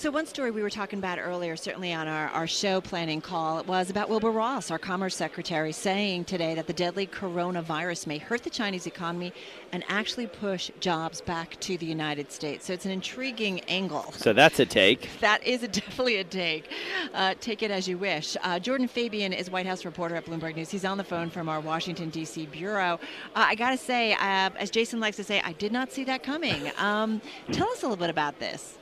So, one story we were talking about earlier, certainly on our, our show planning call, was about Wilbur Ross, our Commerce Secretary, saying today that the deadly coronavirus may hurt the Chinese economy and actually push jobs back to the United States. So, it's an intriguing angle. So, that's a take. That is a, definitely a take. Uh, take it as you wish. Uh, Jordan Fabian is White House reporter at Bloomberg News. He's on the phone from our Washington, D.C. bureau. Uh, I got to say, uh, as Jason likes to say, I did not see that coming. Um, tell us a little bit about this.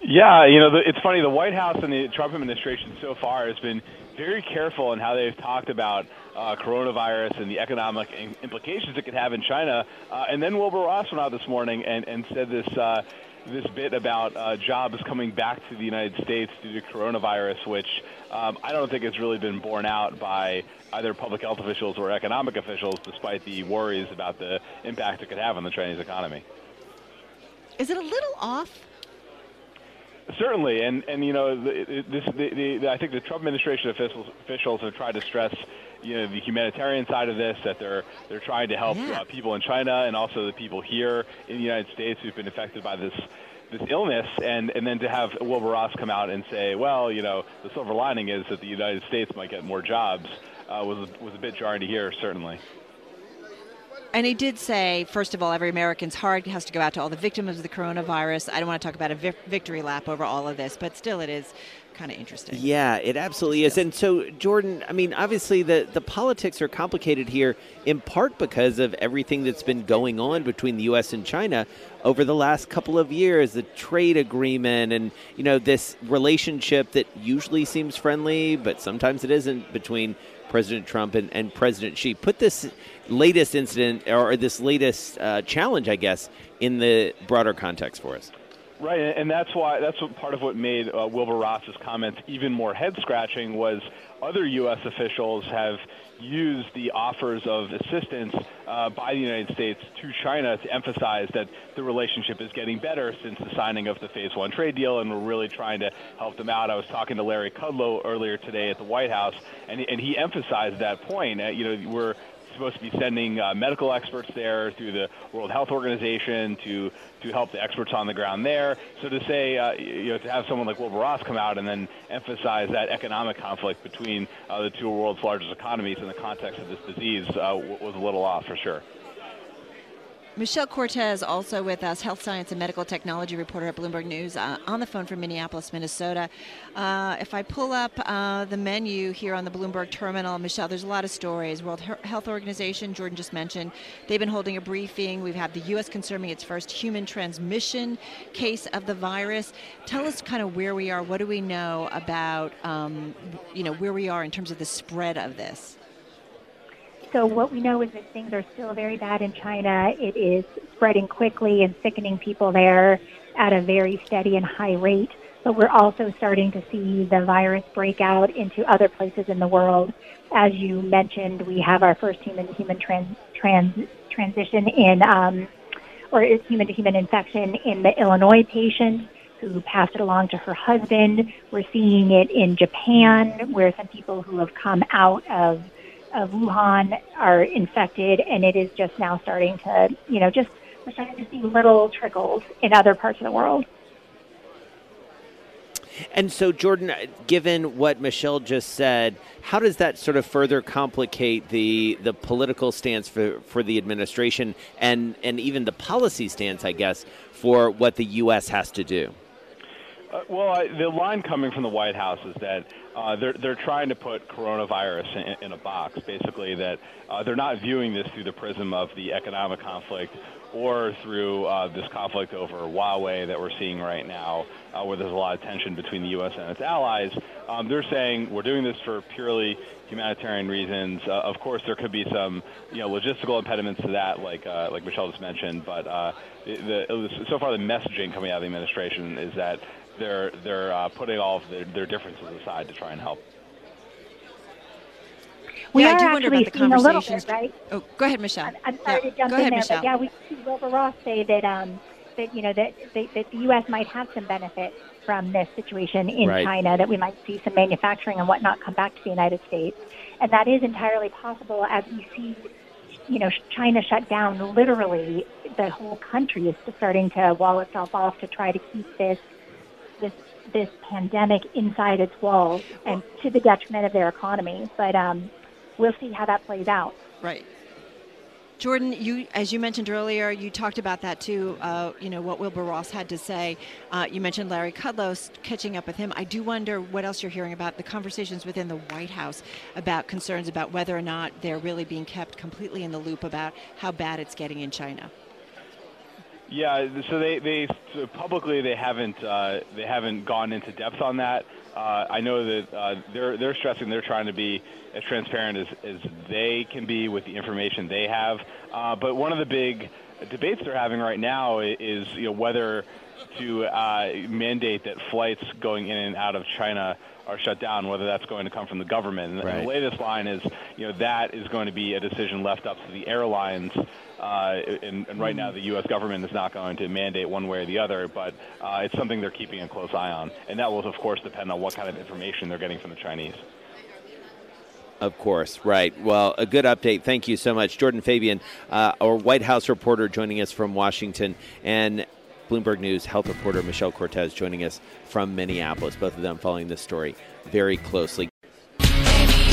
Yeah, you know, it's funny. The White House and the Trump administration so far has been very careful in how they've talked about uh, coronavirus and the economic implications it could have in China. Uh, and then Wilbur Ross went out this morning and, and said this uh, this bit about uh, jobs coming back to the United States due to coronavirus, which um, I don't think has really been borne out by either public health officials or economic officials, despite the worries about the impact it could have on the Chinese economy. Is it a little off? Certainly, and and you know, the, this the, the, I think the Trump administration officials officials have tried to stress, you know, the humanitarian side of this that they're they're trying to help yeah. uh, people in China and also the people here in the United States who've been affected by this this illness, and and then to have Wilbur Ross come out and say, well, you know, the silver lining is that the United States might get more jobs, uh, was was a bit jarring to hear, certainly. And he did say, first of all, every American's heart has to go out to all the victims of the coronavirus. I don't want to talk about a vi- victory lap over all of this, but still, it is kind of interesting. Yeah, it absolutely is. And so, Jordan, I mean, obviously, the, the politics are complicated here in part because of everything that's been going on between the U.S. and China over the last couple of years the trade agreement and, you know, this relationship that usually seems friendly, but sometimes it isn't between President Trump and, and President Xi. Put this latest incident or this latest uh, challenge, I guess, in the broader context for us. Right, and that's why that's part of what made uh, Wilbur Ross's comments even more head scratching was other U.S. officials have used the offers of assistance uh, by the United States to China to emphasize that the relationship is getting better since the signing of the Phase One trade deal, and we're really trying to help them out. I was talking to Larry Kudlow earlier today at the White House, and, and he emphasized that point. Uh, you know, we're supposed to be sending uh, medical experts there through the World Health Organization to to help the experts on the ground there. So to say, uh, you know, to have someone like Wilbur Ross come out and then emphasize that economic conflict between uh, the two world's largest economies in the context of this disease uh, was a little off for sure. Michelle Cortez, also with us, health science and medical technology reporter at Bloomberg News, uh, on the phone from Minneapolis, Minnesota. Uh, if I pull up uh, the menu here on the Bloomberg terminal, Michelle, there's a lot of stories. World Health Organization, Jordan just mentioned, they've been holding a briefing. We've had the U.S. confirming its first human transmission case of the virus. Tell us kind of where we are. What do we know about, um, you know, where we are in terms of the spread of this? So what we know is that things are still very bad in China. It is spreading quickly and sickening people there at a very steady and high rate. But we're also starting to see the virus break out into other places in the world. As you mentioned, we have our first human-to-human trans, trans, transition in, um, or human-to-human infection in the Illinois patient who passed it along to her husband. We're seeing it in Japan, where some people who have come out of of Wuhan are infected, and it is just now starting to, you know, just we're starting to see little trickles in other parts of the world. And so, Jordan, given what Michelle just said, how does that sort of further complicate the the political stance for, for the administration and, and even the policy stance, I guess, for what the U.S. has to do? Uh, well, I, the line coming from the White House is that uh, they're they're trying to put coronavirus in, in a box. Basically, that uh, they're not viewing this through the prism of the economic conflict or through uh, this conflict over Huawei that we're seeing right now, uh, where there's a lot of tension between the U.S. and its allies. Um, they're saying we're doing this for purely humanitarian reasons. Uh, of course, there could be some, you know, logistical impediments to that, like like Michelle just mentioned. But the, so far, the messaging coming out of the administration is that they're they're uh, putting all of their, their differences aside to try and help. We yeah, are I do wonder about the a little conversations. bit, right? Oh, go ahead, Michelle. I'm, I'm sorry Yeah, to jump go in ahead, there, Michelle. but yeah, we see Wilbur Ross say that um, that you know that, that, that the U.S. might have some benefit from this situation in Right. China, that we might see some manufacturing and whatnot come back to the United States, and that is entirely possible as we see, you know, China shut down. Literally, the whole country is starting to wall itself off to try to keep this this pandemic inside its walls, and to the detriment of their economy. But um, we'll see how that plays out. Right. Jordan, you, as you mentioned earlier, you talked about that too. Uh, you know what Wilbur Ross had to say. Uh, you mentioned Larry Kudlow catching up with him. I do wonder what else you're hearing about the conversations within the White House about concerns about whether or not they're really being kept completely in the loop about how bad it's getting in China. Yeah, so they they publicly they haven't uh, they haven't gone into depth on that. Uh, I know that uh, they're they're stressing they're trying to be as transparent as, as they can be with the information they have. Uh, but one of the big debates they're having right now is you know whether to uh, mandate that flights going in and out of China are shut down, whether that's going to come from the government. And Right. the latest line is, you know, that is going to be a decision left up to the airlines. Uh, and, and right now, the U.S. government is not going to mandate one way or the other, but uh, it's something they're keeping a close eye on. And that will, of course, depend on what kind of information they're getting from the Chinese. Of course, right. Well, a good update. Thank you so much, Jordan Fabian, uh, our White House reporter, joining us from Washington, and Bloomberg News health reporter Michelle Cortez joining us from Minneapolis. Both of them following this story very closely. Baby,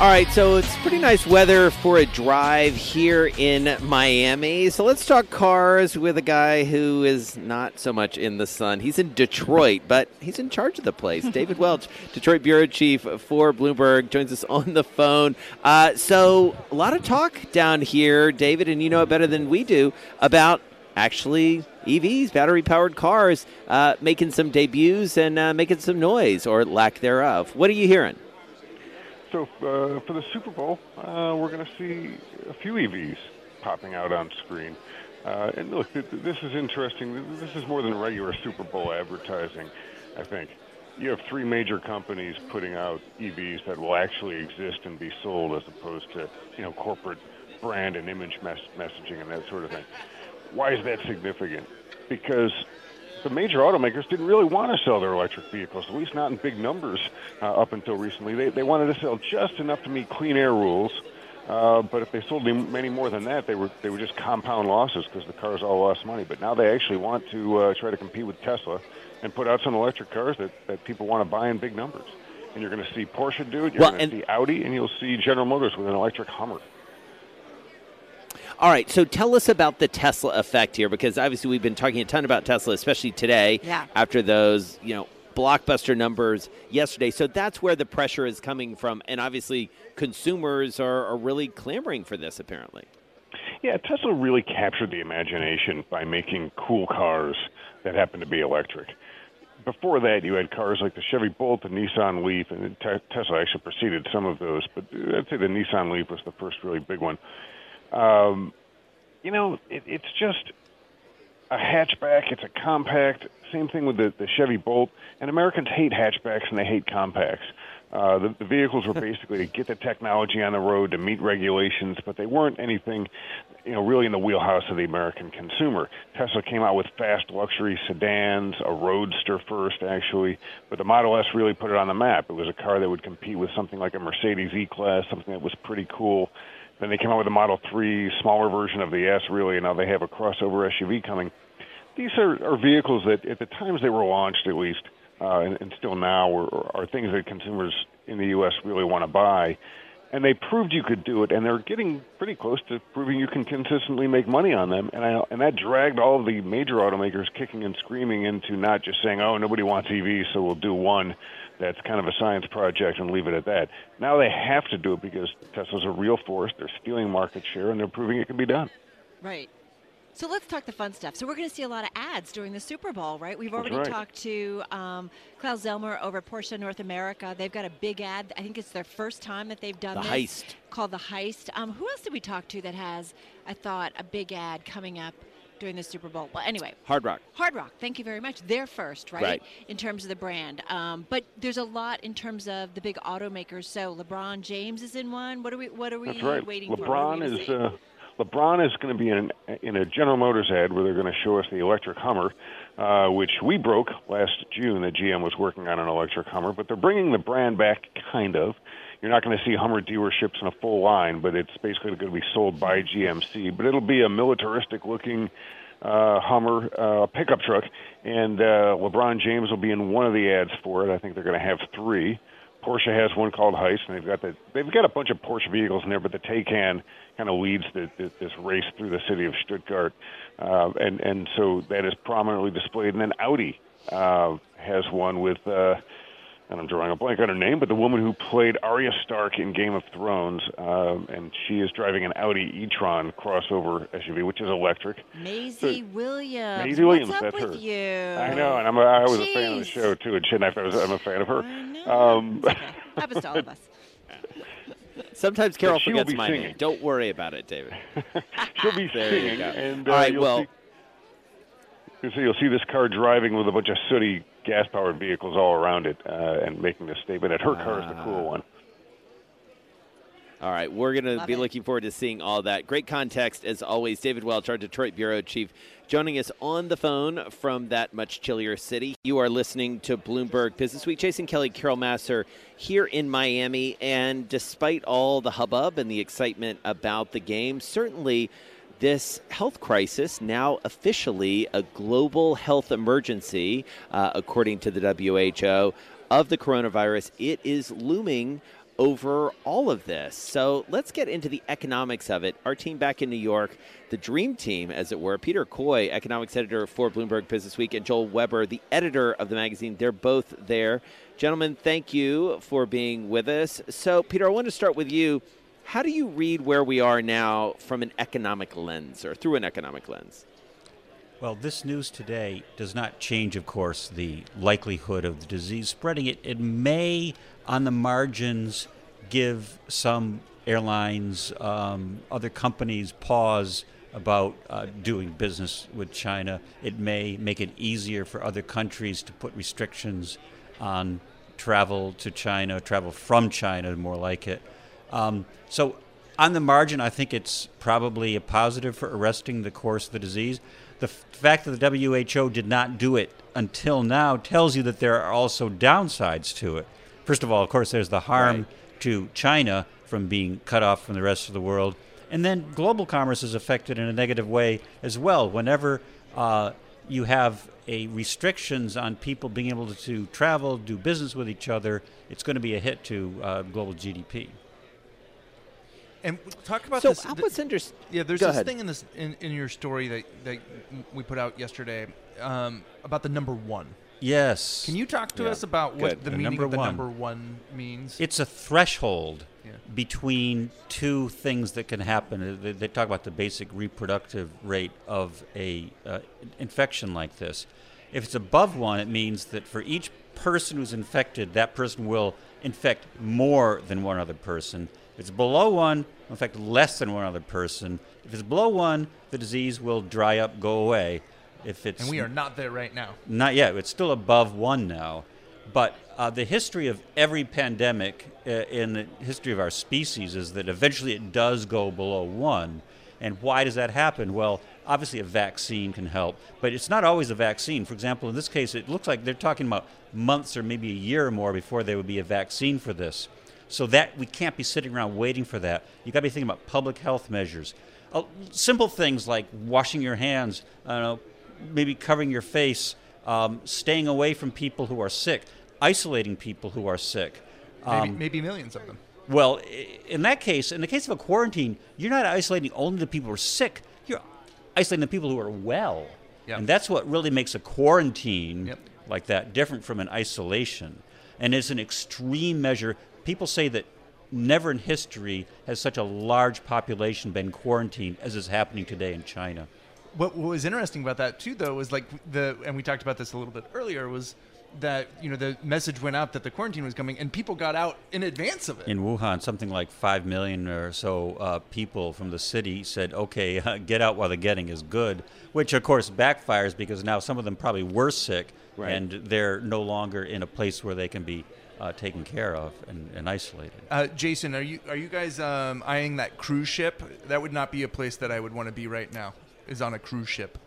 All right, so it's pretty nice weather for a drive here in Miami. So let's talk cars with a guy who is not so much in the sun. He's in Detroit, but he's in charge of the place. David Welch, Detroit bureau chief for Bloomberg, joins us on the phone. Uh, so a lot of talk down here, David, and you know it better than we do about actually EVs, battery powered cars, uh, making some debuts and uh, making some noise or lack thereof. What are you hearing? So uh, for the Super Bowl, uh, we're going to see a few EVs popping out on screen. Uh, and look, th- th- this is interesting. This is more than regular Super Bowl advertising, I think. You have three major companies putting out EVs that will actually exist and be sold, as opposed to you know corporate brand and image mes- messaging and that sort of thing. Why is that significant? Because the major automakers didn't really want to sell their electric vehicles, at least not in big numbers uh, up until recently. They, they wanted to sell just enough to meet clean air rules, uh, but if they sold many more than that, they were they would just compound losses because the cars all lost money. But now they actually want to uh, try to compete with Tesla and put out some electric cars that, that people want to buy in big numbers. And you're going to see Porsche do it. You're Well, going to see Audi, and you'll see General Motors with an electric Hummer. All right, so tell us about the Tesla effect here, because obviously we've been talking a ton about Tesla, especially today Yeah. after those, you know, blockbuster numbers yesterday. So that's where the pressure is coming from, and obviously consumers are, are really clamoring for this. Apparently, Yeah, Tesla really captured the imagination by making cool cars that happen to be electric. Before that, you had cars like the Chevy Bolt, the Nissan Leaf, and Tesla actually preceded some of those, but I'd say the Nissan Leaf was the first really big one. Um, you know, it, it's just a hatchback. It's a compact. Same thing with the, the Chevy Bolt. And Americans hate hatchbacks and they hate compacts. Uh, the, the vehicles were basically to get the technology on the road to meet regulations, but they weren't anything, you know, really in the wheelhouse of the American consumer. Tesla came out with fast luxury sedans, a roadster first, actually, but the Model S really put it on the map. It was a car that would compete with something like a Mercedes E-Class, something that was pretty cool. Then they came out with the Model 3, smaller version of the S, really, and now they have a crossover SUV coming. These are, are vehicles that, at the times they were launched, at least, uh, and, and still now, are, are things that consumers in the U.S. really want to buy. And they proved you could do it, and they're getting pretty close to proving you can consistently make money on them. And I, and that dragged all of the major automakers kicking and screaming into not just saying, "Oh, nobody wants EVs, so we'll do one." That's kind of a science project and leave it at that. Now they have to do it because Tesla's a real force. They're stealing market share, and they're proving it can be done. Right. So let's talk the fun stuff. So we're going to see a lot of ads during the Super Bowl, right? We've already right. talked to um, Klaus Zellmer over at Porsche North America. They've got a big ad. I think it's their first time that they've done The this, Heist. called the Heist. Um, who else did we talk to that has, I thought, a big ad coming up during the Super Bowl. Well, anyway, Hard Rock. Hard Rock. Thank you very much. They're first, right? Right. In terms of the brand, um, but there's a lot in terms of the big automakers. So LeBron James is in one. What are we? What are we That's right. waiting for? What are we LeBron is uh, LeBron is going to be in in a General Motors ad where they're going to show us the electric Hummer, uh, which we broke last June that GM was working on an electric Hummer, but they're bringing the brand back, kind of. You're not going to see Hummer dealerships in a full line, but it's basically going to be sold by GMC. But it'll be a militaristic looking uh, Hummer uh, pickup truck, and uh, LeBron James will be in one of the ads for it. I think they're going to have three. Porsche has one called Heist, and they've got the they've got a bunch of Porsche vehicles in there, but the Taycan kind of leads the, the, this race through the city of Stuttgart, uh, and and so that is prominently displayed. And then Audi uh, has one with. Uh, and I'm drawing a blank on her name, but the woman who played Arya Stark in Game of Thrones, um, and she is driving an Audi e-tron crossover SUV, which is electric. Maisie Williams. Maisie Williams, What's up that's with her. you? I know, and I'm a, I was a fan of the show too, and shit, I was, I'm a fan of her. I know. Um, okay. Happens to all of us. Sometimes Carol she forgets my singing. name. Don't worry about it, David. She'll be There you singing, go. and All uh, right, you'll well- see, you'll you'll see this car driving with a bunch of sooty gas-powered vehicles all around it, uh, and making this statement that her car is the Ah. cool one. All right, we're going to be it. looking forward to seeing all that. Great context, as always. David Welch, our Detroit Bureau Chief, joining us on the phone from that much chillier city. You are listening to Bloomberg Business Week. Jason Kelly, Carol Massar here in Miami. And despite all the hubbub and the excitement about the game, certainly this health crisis, now officially a global health emergency, uh, according to the WHO, of the coronavirus, it is looming over all of this. So let's get into the economics of it. Our team back in New York, the dream team, as it were, Peter Coy, economics editor for Bloomberg Business Week, and Joel Weber, the editor of the magazine. They're both there. Gentlemen, thank you for being with us. So, Peter, I want to start with you. How do you read where we are now from an economic lens or through an economic lens? Well, this news today does not change, of course, the likelihood of the disease spreading. It, it may, on the margins, give some airlines, um, other companies pause about uh, doing business with China. It may make it easier for other countries to put restrictions on travel to China, travel from China, more like it. Um, so, on the margin, I think it's probably a positive for arresting the course of the disease. The f- fact that the WHO did not do it until now tells you that there are also downsides to it. First of all, of course, there's the harm Right. to China from being cut off from the rest of the world. And then global commerce is affected in a negative way as well. Whenever uh, you have a restrictions on people being able to, travel, do business with each other, it's going to be a hit to uh, global GDP. And talk about So this. help th- us understand. yeah, there's Go this ahead. thing in this in, in your story that that we put out yesterday um, about the number one. Yes. Can you talk to Yeah, us about what good. the, The meaning number of the one. number one means? It's a threshold Yeah. between two things that can happen. Uh, They, they talk about the basic reproductive rate of a uh, infection like this. If it's above one, it means that for each person who's infected, that person will infect more than one other person. If it's below one, infect less than one other person. If it's below one, the disease will dry up, go away. If it's and we are not there right now. not yet. It's still above one now. But uh, the history of every pandemic uh, in the history of our species is that eventually it does go below one. And why does that happen? Well, obviously a vaccine can help, but it's not always a vaccine. For example, in this case, it looks like they're talking about months or maybe a year or more before there would be a vaccine for this. So that we can't be sitting around waiting for that. You got to be thinking about public health measures, uh, simple things like washing your hands, know, maybe covering your face, um, staying away from people who are sick, isolating people who are sick. Maybe, Um, maybe millions of them. well, in that case, in the case of a quarantine, you're not isolating only the people who are sick. Isolating the people who are well, Yep. and that's what really makes a quarantine Yep. like that different from an isolation. And it's an extreme measure. People say that never in history has such a large population been quarantined as is happening today in China. What, what was interesting about that too, though, was like the and we talked about this a little bit earlier was that you know the message went out that the quarantine was coming, and people got out in advance of it. In Wuhan, something like 5 million or so uh, people from the city said, okay, uh, get out while the getting is good, which of course backfires because now some of them probably were sick Right. and they're no longer in a place where they can be uh, taken care of and, and isolated. Uh, Jason, are you are you guys um, eyeing that cruise ship? That would not be a place that I would want to be right now. Is on a cruise ship.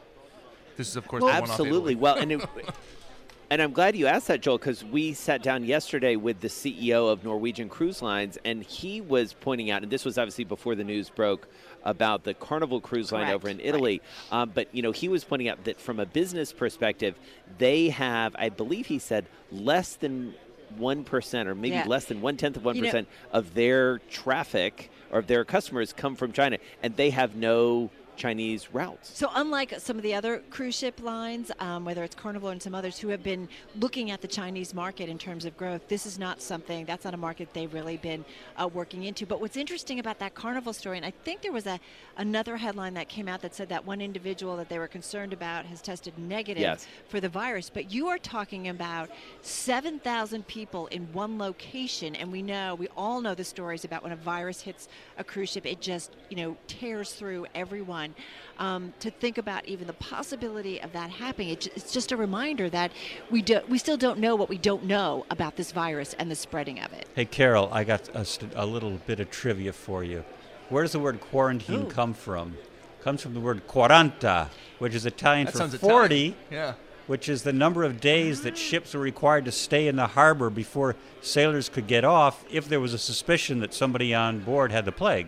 This is of course the one off Absolutely. Italy. Well, and it, and I'm glad you asked that, Joel, because we sat down yesterday with the CEO of Norwegian Cruise Lines, and he was pointing out, and this was obviously before the news broke about the Carnival Cruise Line Correct. over in Italy. Um, but you know, he was pointing out that from a business perspective, they have, I believe, he said, less than one percent, or maybe Yeah. less than one tenth of one percent of their traffic or of their customers come from China, and they have no Chinese routes. So, unlike some of the other cruise ship lines, um, whether it's Carnival and some others who have been looking at the Chinese market in terms of growth, this is not something that's not a market they've really been uh, working into. But what's interesting about that Carnival story, and I think there was a another headline that came out that said that one individual that they were concerned about has tested negative Yes. for the virus. But you are talking about 7,000 people in one location, and we know, we all know the stories about when a virus hits a cruise ship, it just, you know, tears through everyone. Um, to think about even the possibility of that happening. It, it's just a reminder that we do, we still don't know what we don't know about this virus and the spreading of it. Hey, Carol, I got a, st- a little bit of trivia for you. Where does the word quarantine Ooh. come from? comes from the word quaranta, which is Italian That for 40. Italian. Yeah. which is the number of days that ships were required to stay in the harbor before sailors could get off if there was a suspicion that somebody on board had the plague.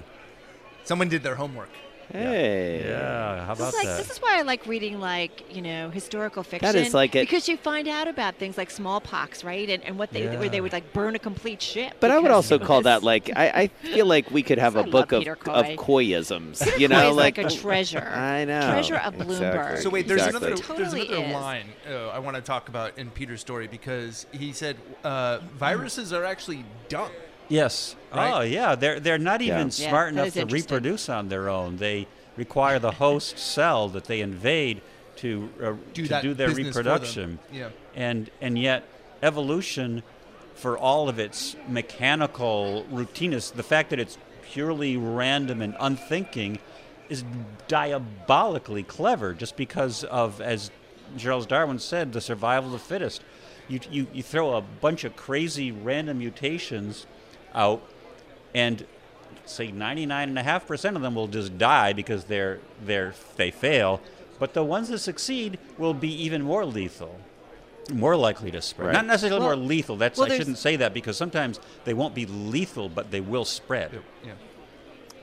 Someone did their homework. Hey. Yeah, how This about is, like, that? this is why I like reading like you know historical fiction. is like it- because you find out about things like smallpox, right? And, and what they where they would like burn a complete ship. But I would also call that like I, I feel like we could have I a love book of, Peter of Coy. Coyisms. Peter You Coy know, is like, like a treasure. I know. Treasure of Bloomberg. Exactly. So wait, there's Exactly. another there's Totally another is. line uh, I want to talk about in Peter's story because he said uh, viruses are actually dumb. Yes. Right? Oh, yeah. They're they're not even Yeah, smart that enough to reproduce on their own. They require the host cell that they invade to uh, Do to do their business for them. reproduction. Yeah. And and yet evolution, for all of its mechanical routineness, the fact that it's purely random and unthinking, is diabolically clever. Just because of as Charles Darwin said, the survival of the fittest. You, you, you throw a bunch of crazy random mutations out, and say 99.5% of them will just die because they're, they're, they fail. But the ones that succeed will be even more lethal, more likely to spread. Right. Not necessarily Well- more lethal. That's well, I shouldn't say that because sometimes they won't be lethal, but they will spread. Yeah.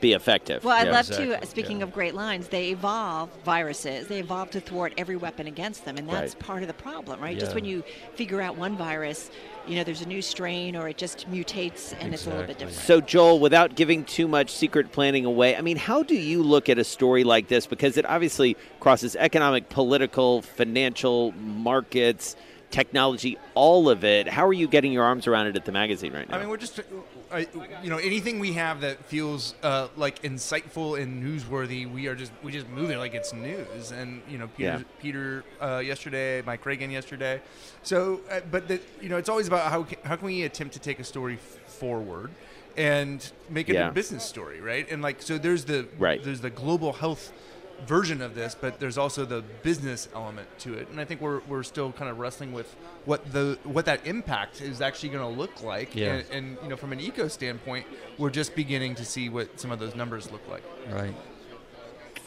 Be effective. Well, I'd Yeah. love exactly, to. Speaking yeah. of great lines, they evolve viruses. They evolve to thwart every weapon against them, and that's Right. part of the problem, right? Just when you figure out one virus, you know, there's a new strain, or it just mutates, and it's a little bit different. So, Joel, without giving too much secret planning away, I mean, how do you look at a story like this? Because it obviously crosses economic, political, financial, markets, technology, all of it. How are you getting your arms around it at the magazine right now? I mean, we're just, you know, anything we have that feels uh, like insightful and newsworthy, we are just we just move it like it's news. And you know, Peter, Yeah. Peter uh, yesterday, Mike Reagan yesterday. So, uh, but the, you know, it's always about how can, how can we attempt to take a story forward and make it Yeah. a business story, right? And like, so there's the Right. there's the global health version of this, but there's also the business element to it. And I think we're, we're still kind of wrestling with what the what that impact is actually going to look like. Yeah. And, and you know, from an eco standpoint, we're just beginning to see what some of those numbers look like. Right.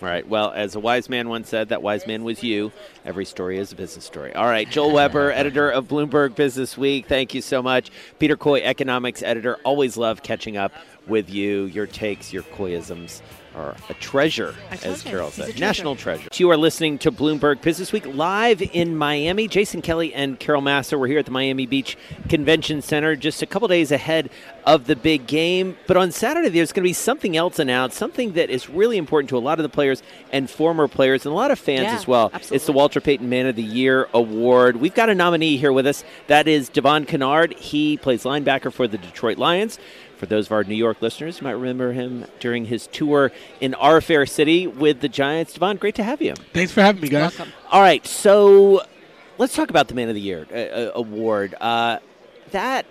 All right. Well, as a wise man once said, that wise man was you. Every story is a business story. All right. Joel Weber, editor of Bloomberg Business Week. Thank you so much. Peter Coy, economics editor. Always love catching up with you. Your takes, your Coyisms are a treasure, as Carol said. treasure. National treasure. You are listening to Bloomberg Business Week live in Miami. Jason Kelly and Carol Massar were here at the Miami Beach Convention Center just a couple days ahead of the big game. But on Saturday, there's going to be something else announced, something that is really important to a lot of the players and former players and a lot of fans Yeah, as well. Absolutely. It's the. Walter Payton Man of the Year Award. We've got a nominee here with us. That is Devon Kennard. He plays linebacker for the Detroit Lions. For those of our New York listeners, you might remember him during his tour in our fair city with the Giants. Devon, great to have you. Thanks for having me, guys. Welcome. All right, so let's talk about the Man of the Year uh, uh, award. Uh, that,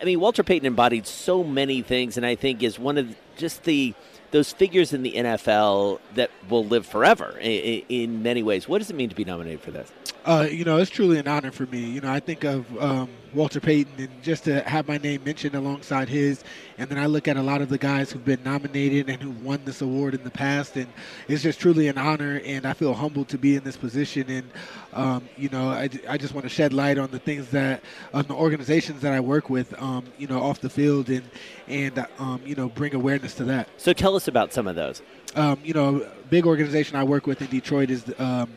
I mean, Walter Payton embodied so many things, and I think is one of just the those figures in the NFL that will live forever in, in many ways. What does it mean to be nominated for this? Uh, you know, it's truly an honor for me. You know, I think of um, Walter Payton and just to have my name mentioned alongside his, and then I look at a lot of the guys who've been nominated and who've won this award in the past, and it's just truly an honor, and I feel humbled to be in this position. And um, you know, I, I just want to shed light on the things that on the organizations that I work with, um, you know, off the field, and and um, you know, bring awareness to that. So tell us about some of those. Um, you know, a big organization I work with in Detroit is um,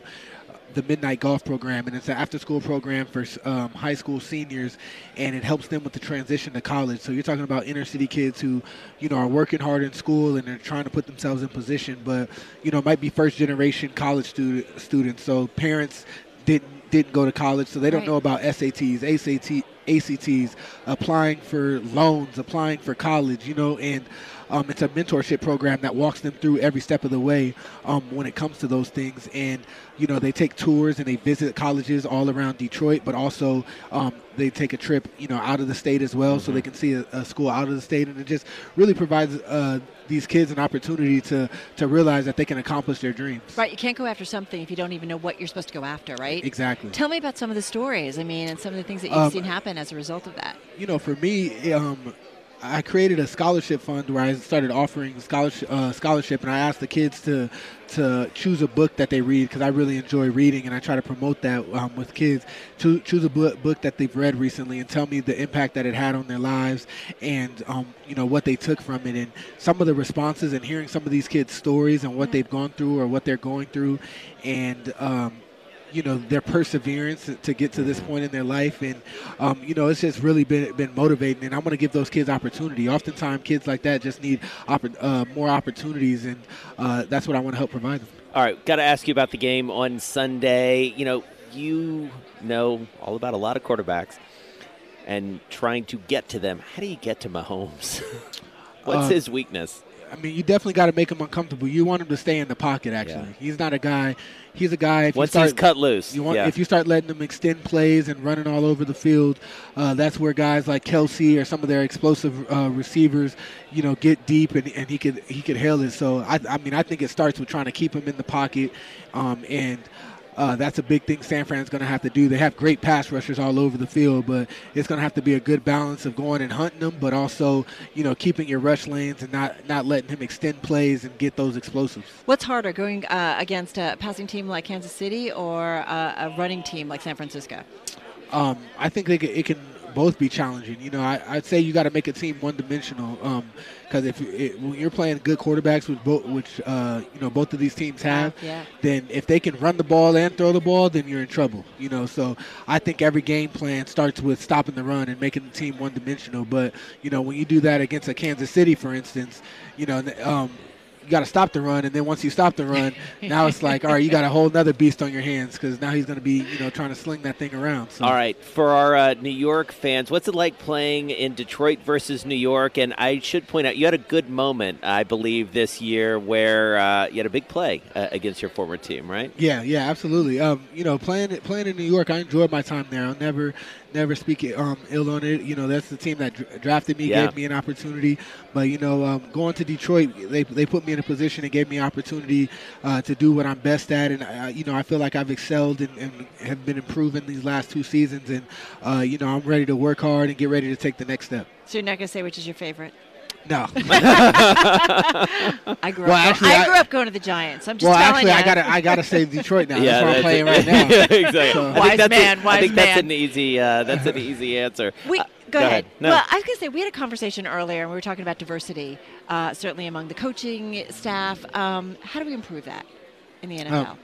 the Midnight Golf Program, and it's an after-school program for um, high school seniors, and it helps them with the transition to college. So you're talking about inner-city kids who, you know, are working hard in school and they're trying to put themselves in position, but you know, might be first-generation college student students. So parents didn't didn't go to college, so they don't Right. know about SATs, ACT, ACTs, applying for loans, applying for college, you know, and um, it's a mentorship program that walks them through every step of the way um, when it comes to those things. And, you know, they take tours and they visit colleges all around Detroit, but also um, they take a trip, you know, out of the state as well so they can see a, a school out of the state. And it just really provides uh, these kids an opportunity to, to realize that they can accomplish their dreams. Right, you can't go after something if you don't even know what you're supposed to go after, right? Exactly. Tell me about some of the stories. I mean, and some of the things that you've Um, seen happen as a result of that. you know, for me, um, I created a scholarship fund where I started offering scholarship, uh, scholarship, and I asked the kids to to choose a book that they read because I really enjoy reading, and I try to promote that um, with kids. To choose a book, book that they've read recently and tell me the impact that it had on their lives, and um, you know what they took from it, and some of the responses, and hearing some of these kids' stories and what they've gone through or what they're going through, and um, you know their perseverance to get to this point in their life and um, you know it's just really been been motivating and i'm going to give those kids opportunity oftentimes kids like that just need oppor- uh, more opportunities and uh, that's what i want to help provide them All right, got to ask you about the game on Sunday. You know, you know all about a lot of quarterbacks and trying to get to them. How do you get to Mahomes? What's Uh, his weakness? I mean, you definitely got to make him uncomfortable. You want him to stay in the pocket. Actually, Yeah. he's not a guy. He's a guy. If you Once start, he's cut loose, you want yeah. if you start letting him extend plays and running all over the field, uh, that's where guys like Kelce or some of their explosive uh, receivers, you know, get deep and, and he could he could hail it. So I, I mean, I think it starts with trying to keep him in the pocket, um, and. Uh, that's a big thing San Fran's going to have to do. They have great pass rushers all over the field, but it's going to have to be a good balance of going and hunting them, but also, you know, keeping your rush lanes and not not letting him extend plays and get those explosives. What's harder, going uh, against a passing team like Kansas City or uh, a running team like San Francisco? Um, I think they it can both be challenging. You know, I, I'd say you got to make a team one-dimensional because if you, it, when you're playing good quarterbacks, which both, which uh, you know both of these teams have, Yeah. then if they can run the ball and throw the ball, then you're in trouble. You know, so I think every game plan starts with stopping the run and making the team one-dimensional. But you know, when you do that against a Kansas City, for instance, you know, um, you got to stop the run, and then once you stop the run, now it's like, all right, you got a whole other beast on your hands because now he's going to be, you know, trying to sling that thing around. So. All right, for our uh, New York fans, what's it like playing in Detroit versus New York? And I should point out, you had a good moment, I believe, this year where uh, you had a big play uh, against your former team, right? Yeah, yeah, absolutely. Um, you know, playing playing in New York, I enjoyed my time there. I'll never never speak it, um, ill on it. You know, that's the team that drafted me, Yeah. gave me an opportunity. But you know, um, going to Detroit, they they put me in a position and gave me opportunity uh, to do what I'm best at, and I, you know, I feel like I've excelled and, and have been improving these last two seasons. And uh, you know, I'm ready to work hard and get ready to take the next step. So you're not going to say which is your favorite? No. I grew Well, up. actually, going, I I- grew up going to the Giants. I'm just well, telling actually, you. I gotta I gotta say Detroit now. Yeah, that's where I'm playing it. right now. Yeah, exactly. So- I think Wise that's a- man, I wise think that's an easy. Uh, that's an easy answer. We, Uh, go, ahead. No. Well, I was going to say we had a conversation earlier, and we were talking about diversity, uh, certainly among the coaching staff. Um, how do we improve that in the NFL?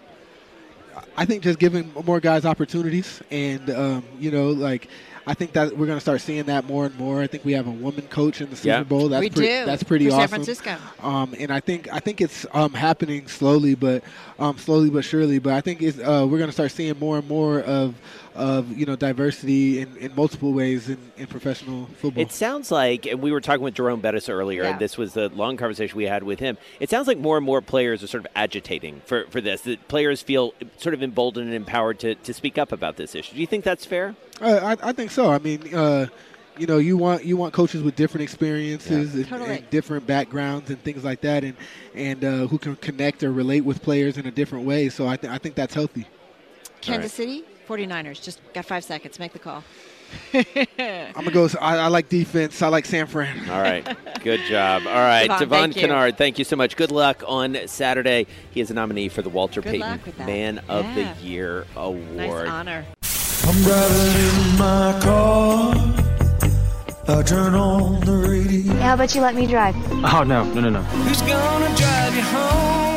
I think just giving more guys opportunities, and um, you know, like I think that we're going to start seeing that more and more. I think we have a woman coach in the Super Yeah. Bowl. That's We pre- do, That's pretty for San. Francisco. Um, and I think I think it's um, happening slowly, but um, slowly but surely. But I think it's, uh, we're going to start seeing more and more of of you know diversity in, in multiple ways in, in professional football. It sounds like, and we were talking with Jerome Bettis earlier, Yeah. and this was the long conversation we had with him. It sounds like more and more players are sort of agitating for, for this, that players feel sort of emboldened and empowered to, to speak up about this issue. Do you think that's fair? Uh, I, I think so. I mean, uh, you know, you want you want coaches with different experiences and, Totally. and different backgrounds and things like that, and and uh, who can connect or relate with players in a different way. So I, th- I think that's healthy. Kansas City 49ers. Just got five seconds. Make the call. I'm gonna go. I, I like defense. I like San Fran. All right. Good job. All right. Devon, Devon thank you. Kennard, thank you so much. Good luck on Saturday. He is a nominee for the Walter Good Payton luck with that. Man of the Year Award. Nice honor. I'm driving in my car. I turn on the radio. How about you let me drive? Oh, no, no, no, no. Who's gonna drive you home?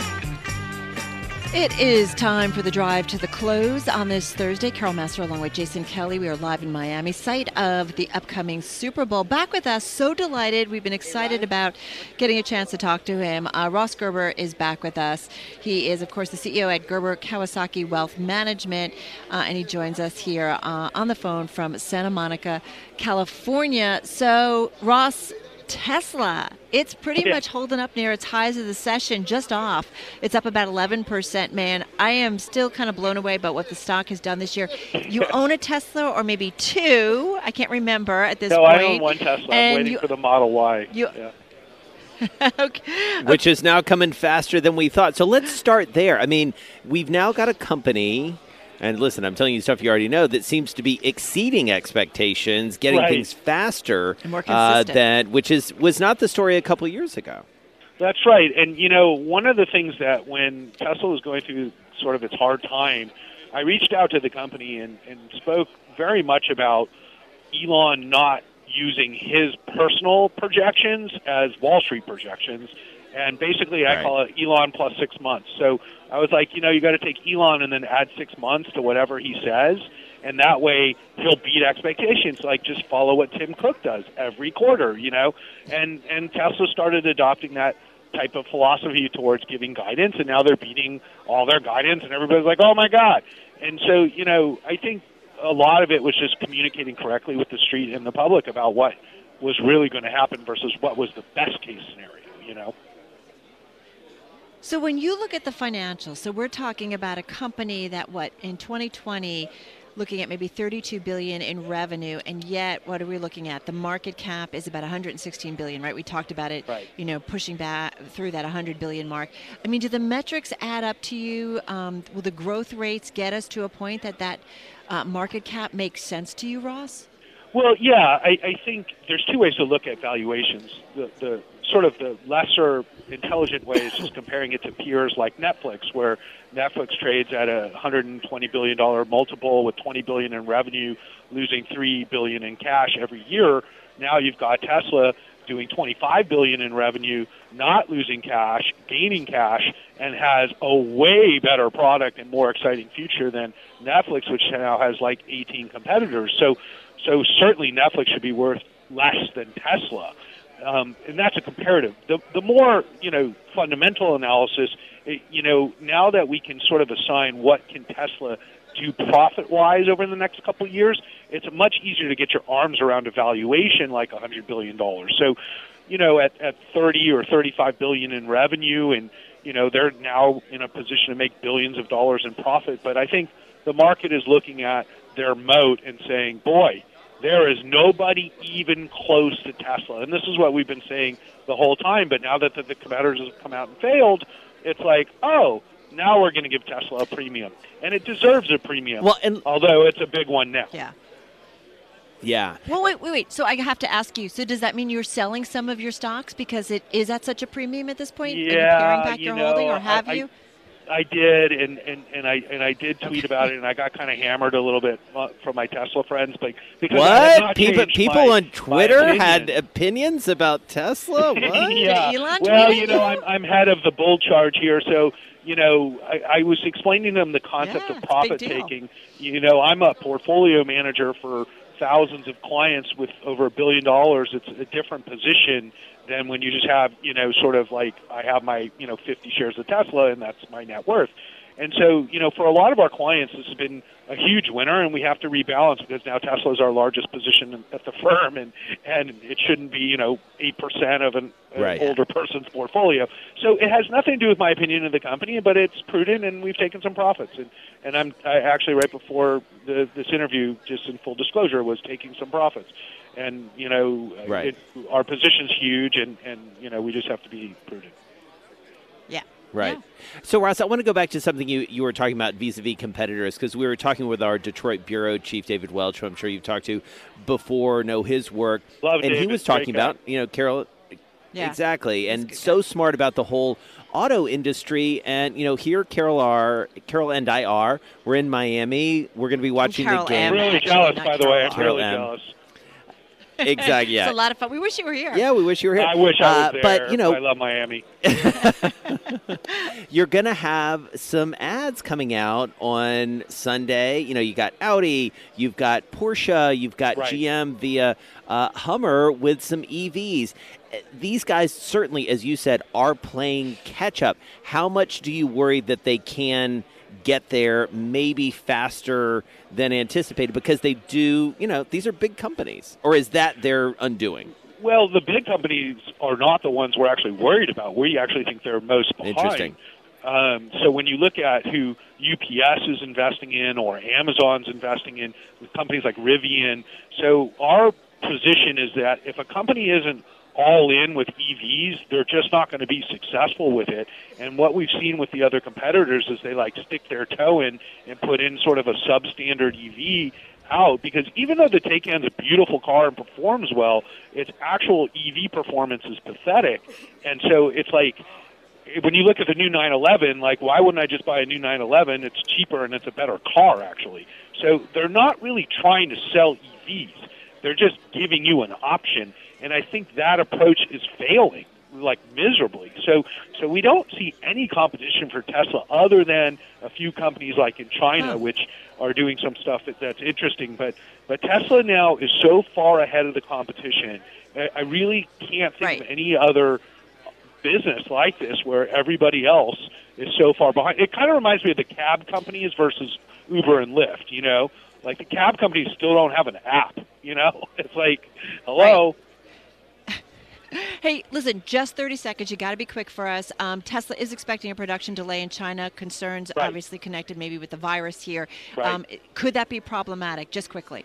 It is time for the drive to the close on this Thursday. Carol Massar along with Jason Kelly. We are live in Miami, site of the upcoming Super Bowl. Back with us, so delighted. We've been excited about getting a chance to talk to him. Uh, Ross Gerber is back with us. He is, of course, the CEO at Gerber Kawasaki Wealth Management, uh, and he joins us here uh, on the phone from Santa Monica, California. So, Ross, Tesla, it's pretty Yeah. much holding up near its highs of the session, just off. It's up about 11%, man. I am still kind of blown away by what the stock has done this year. You own a Tesla or maybe two. I can't remember at this no, point. I own one Tesla. I'm And waiting you- for the Model Y. you- yeah. which is now coming faster than we thought. So let's start there. I mean, we've now got a company, and listen, I'm telling you stuff you already know that seems to be exceeding expectations, getting Right. things faster And more uh, consistent. than which is was not the story a couple years ago. That's right. And, you know, one of the things that when Tesla was going through sort of its hard time, I reached out to the company and, and spoke very much about Elon not using his personal projections as Wall Street projections. And basically, I Right. call it Elon plus six months. So I was like, you know, you got to take Elon and then add six months to whatever he says. And that way he'll beat expectations. Like just follow what Tim Cook does every quarter, you know. And and Tesla started adopting that type of philosophy towards giving guidance, and now they're beating all their guidance, and everybody's like, "Oh my god!" And so, you know, I think a lot of it was just communicating correctly with the street and the public about what was really going to happen versus what was the best case scenario. You know. So when you look at the financials, so we're talking about a company that what in 2020 looking at maybe 32 billion in revenue and yet what are we looking at? The market cap is about 116 billion right? We talked about it Right. you know pushing back through that 100 billion mark. I mean do the metrics add up to you? Um, will the growth rates get us to a point that that uh, market cap makes sense to you ross? Well, yeah, I, I think there's two ways to look at valuations. The, the sort of the lesser intelligent ways is comparing it to peers like Netflix, where Netflix trades at a 120 billion dollar multiple with 20 billion in revenue, losing 3 billion in cash every year. Now you've got Tesla doing 25 billion in revenue, not losing cash, gaining cash, and has a way better product and more exciting future than Netflix, which now has like 18 competitors. So, so certainly Netflix should be worth less than Tesla, um, and that's a comparative. The the more you know fundamental analysis, you know, now that we can sort of assign what can Tesla do profit wise over the next couple of years, it's much easier to get your arms around a valuation like a hundred billion dollars. So, you know, at at thirty or thirty five billion in revenue, and you know they're now in a position to make billions of dollars in profit. But I think the market is looking at their moat and saying, boy. There is nobody even close to Tesla, and this is what we've been saying the whole time. But now that the, the competitors have come out and failed, it's like, oh, now we're going to give Tesla a premium, and it deserves a premium. Well, and although it's a big one now. Yeah. Yeah. Well, wait, wait, wait. So I have to ask you. So does that mean you're selling some of your stocks because it is at such a premium at this point? Are you Yeah, paring back you your know, holding, or have I- you? I did, and, and, and I and I did tweet about it, and I got kind of hammered a little bit uh, from my Tesla friends, like because What? People people my- on Twitter opinion. had opinions about Tesla? What? yeah. well, you know, I'm, I'm head of the bull charge here, so you know, I, I was explaining to them the concept Yeah, of profit taking. You know, I'm a portfolio manager for thousands of clients with over a billion dollars. It's a different position than when you just have, you know, sort of like I have my, you know, 50 shares of Tesla and that's my net worth. And so, you know, for a lot of our clients, this has been a huge winner, and we have to rebalance because now Tesla is our largest position at the firm, and and it shouldn't be, you know, eight percent of an, an Right. older person's portfolio. So it has nothing to do with my opinion of the company, but it's prudent, and we've taken some profits. And and I'm I actually right before the, this interview, just in full disclosure, was taking some profits. And you know, Right. it, our position's huge, and and you know, we just have to be prudent. Yeah. Right. So, Ross, I want to go back to something you, you were talking about vis a vis competitors because we were talking with our Detroit bureau chief, David Welch, who I'm sure you've talked to before, know his work. Love and he David, was great talking guy. about, you know, Carol. Yeah. Exactly. And so smart about the whole auto industry. And, you know, here Carol are, Carol and I are. We're in Miami. We're going to be watching Carol the game. M, Really jealous, by the way. I'm Carol really M. jealous. Exactly. Yeah. it's a lot of fun. We wish you were here. Yeah, we wish you were here. I wish I was Uh, there. But, you know, I love Miami. you're going to have some ads coming out on Sunday. You know, you got Audi, you've got Porsche, you've got Right. GM via uh, Hummer with some EVs. Uh, These guys certainly, as you said, are playing catch up. How much do you worry that they can get there maybe faster than anticipated because they do, you know, these are big companies? Or is that their undoing? Well, the big companies are not the ones we're actually worried about. We actually think they're most behind. Interesting. Um, so when you look at who UPS is investing in or Amazon's investing in, with companies like Rivian, so our position is that if a company isn't all in with EVs, they're just not going to be successful with it. And what we've seen with the other competitors is they like stick their toe in and put in sort of a substandard EV out because even though the Taycan's a beautiful car and performs well, its actual EV performance is pathetic. And so it's like when you look at the new 911, like why wouldn't I just buy a new 911? It's cheaper and it's a better car actually. So they're not really trying to sell EVs. They're just giving you an option, and I think that approach is failing like miserably. So so we don't see any competition for Tesla other than a few companies like in China which are doing some stuff that, that's interesting, but but Tesla now is so far ahead of the competition. I, I really can't think of any other business like this where everybody else is so far behind. It kind of reminds me of the cab companies versus Uber and Lyft, you know? Like the cab companies still don't have an app, you know? It's like, hello. Hey, listen, just 30 seconds. You got to be quick for us. Um, Tesla is expecting a production delay in China. Concerns obviously connected maybe with the virus here. Right. Um, could that be problematic? Just quickly.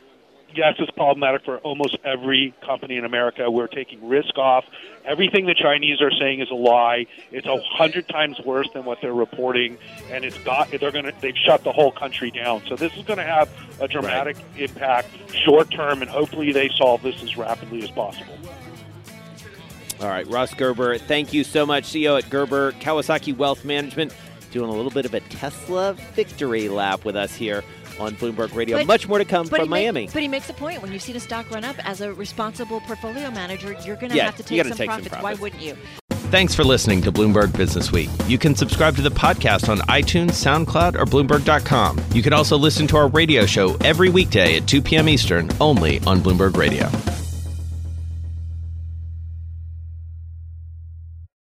Yes, it's problematic for almost every company in America. We're taking risk off. Everything the Chinese are saying is a lie. It's a hundred times worse than what they're reporting, and it's got. They're going to. They've shut the whole country down. So this is going to have a dramatic impact short term, and hopefully they solve this as rapidly as possible. All right, Ross Gerber, thank you so much. CEO at Gerber Kawasaki Wealth Management, doing a little bit of a Tesla victory lap with us here on Bloomberg Radio. But- Much more to come from he make- Miami. but he makes a point. When you see the stock run up, as a responsible portfolio manager, you're going to Yeah, have to take, some, take some profits. Why wouldn't you? Thanks for listening to Bloomberg Business Week. You can subscribe to the podcast on iTunes, SoundCloud, or Bloomberg.com. You can also listen to our radio show every weekday at 2 p.m. Eastern, only on Bloomberg Radio.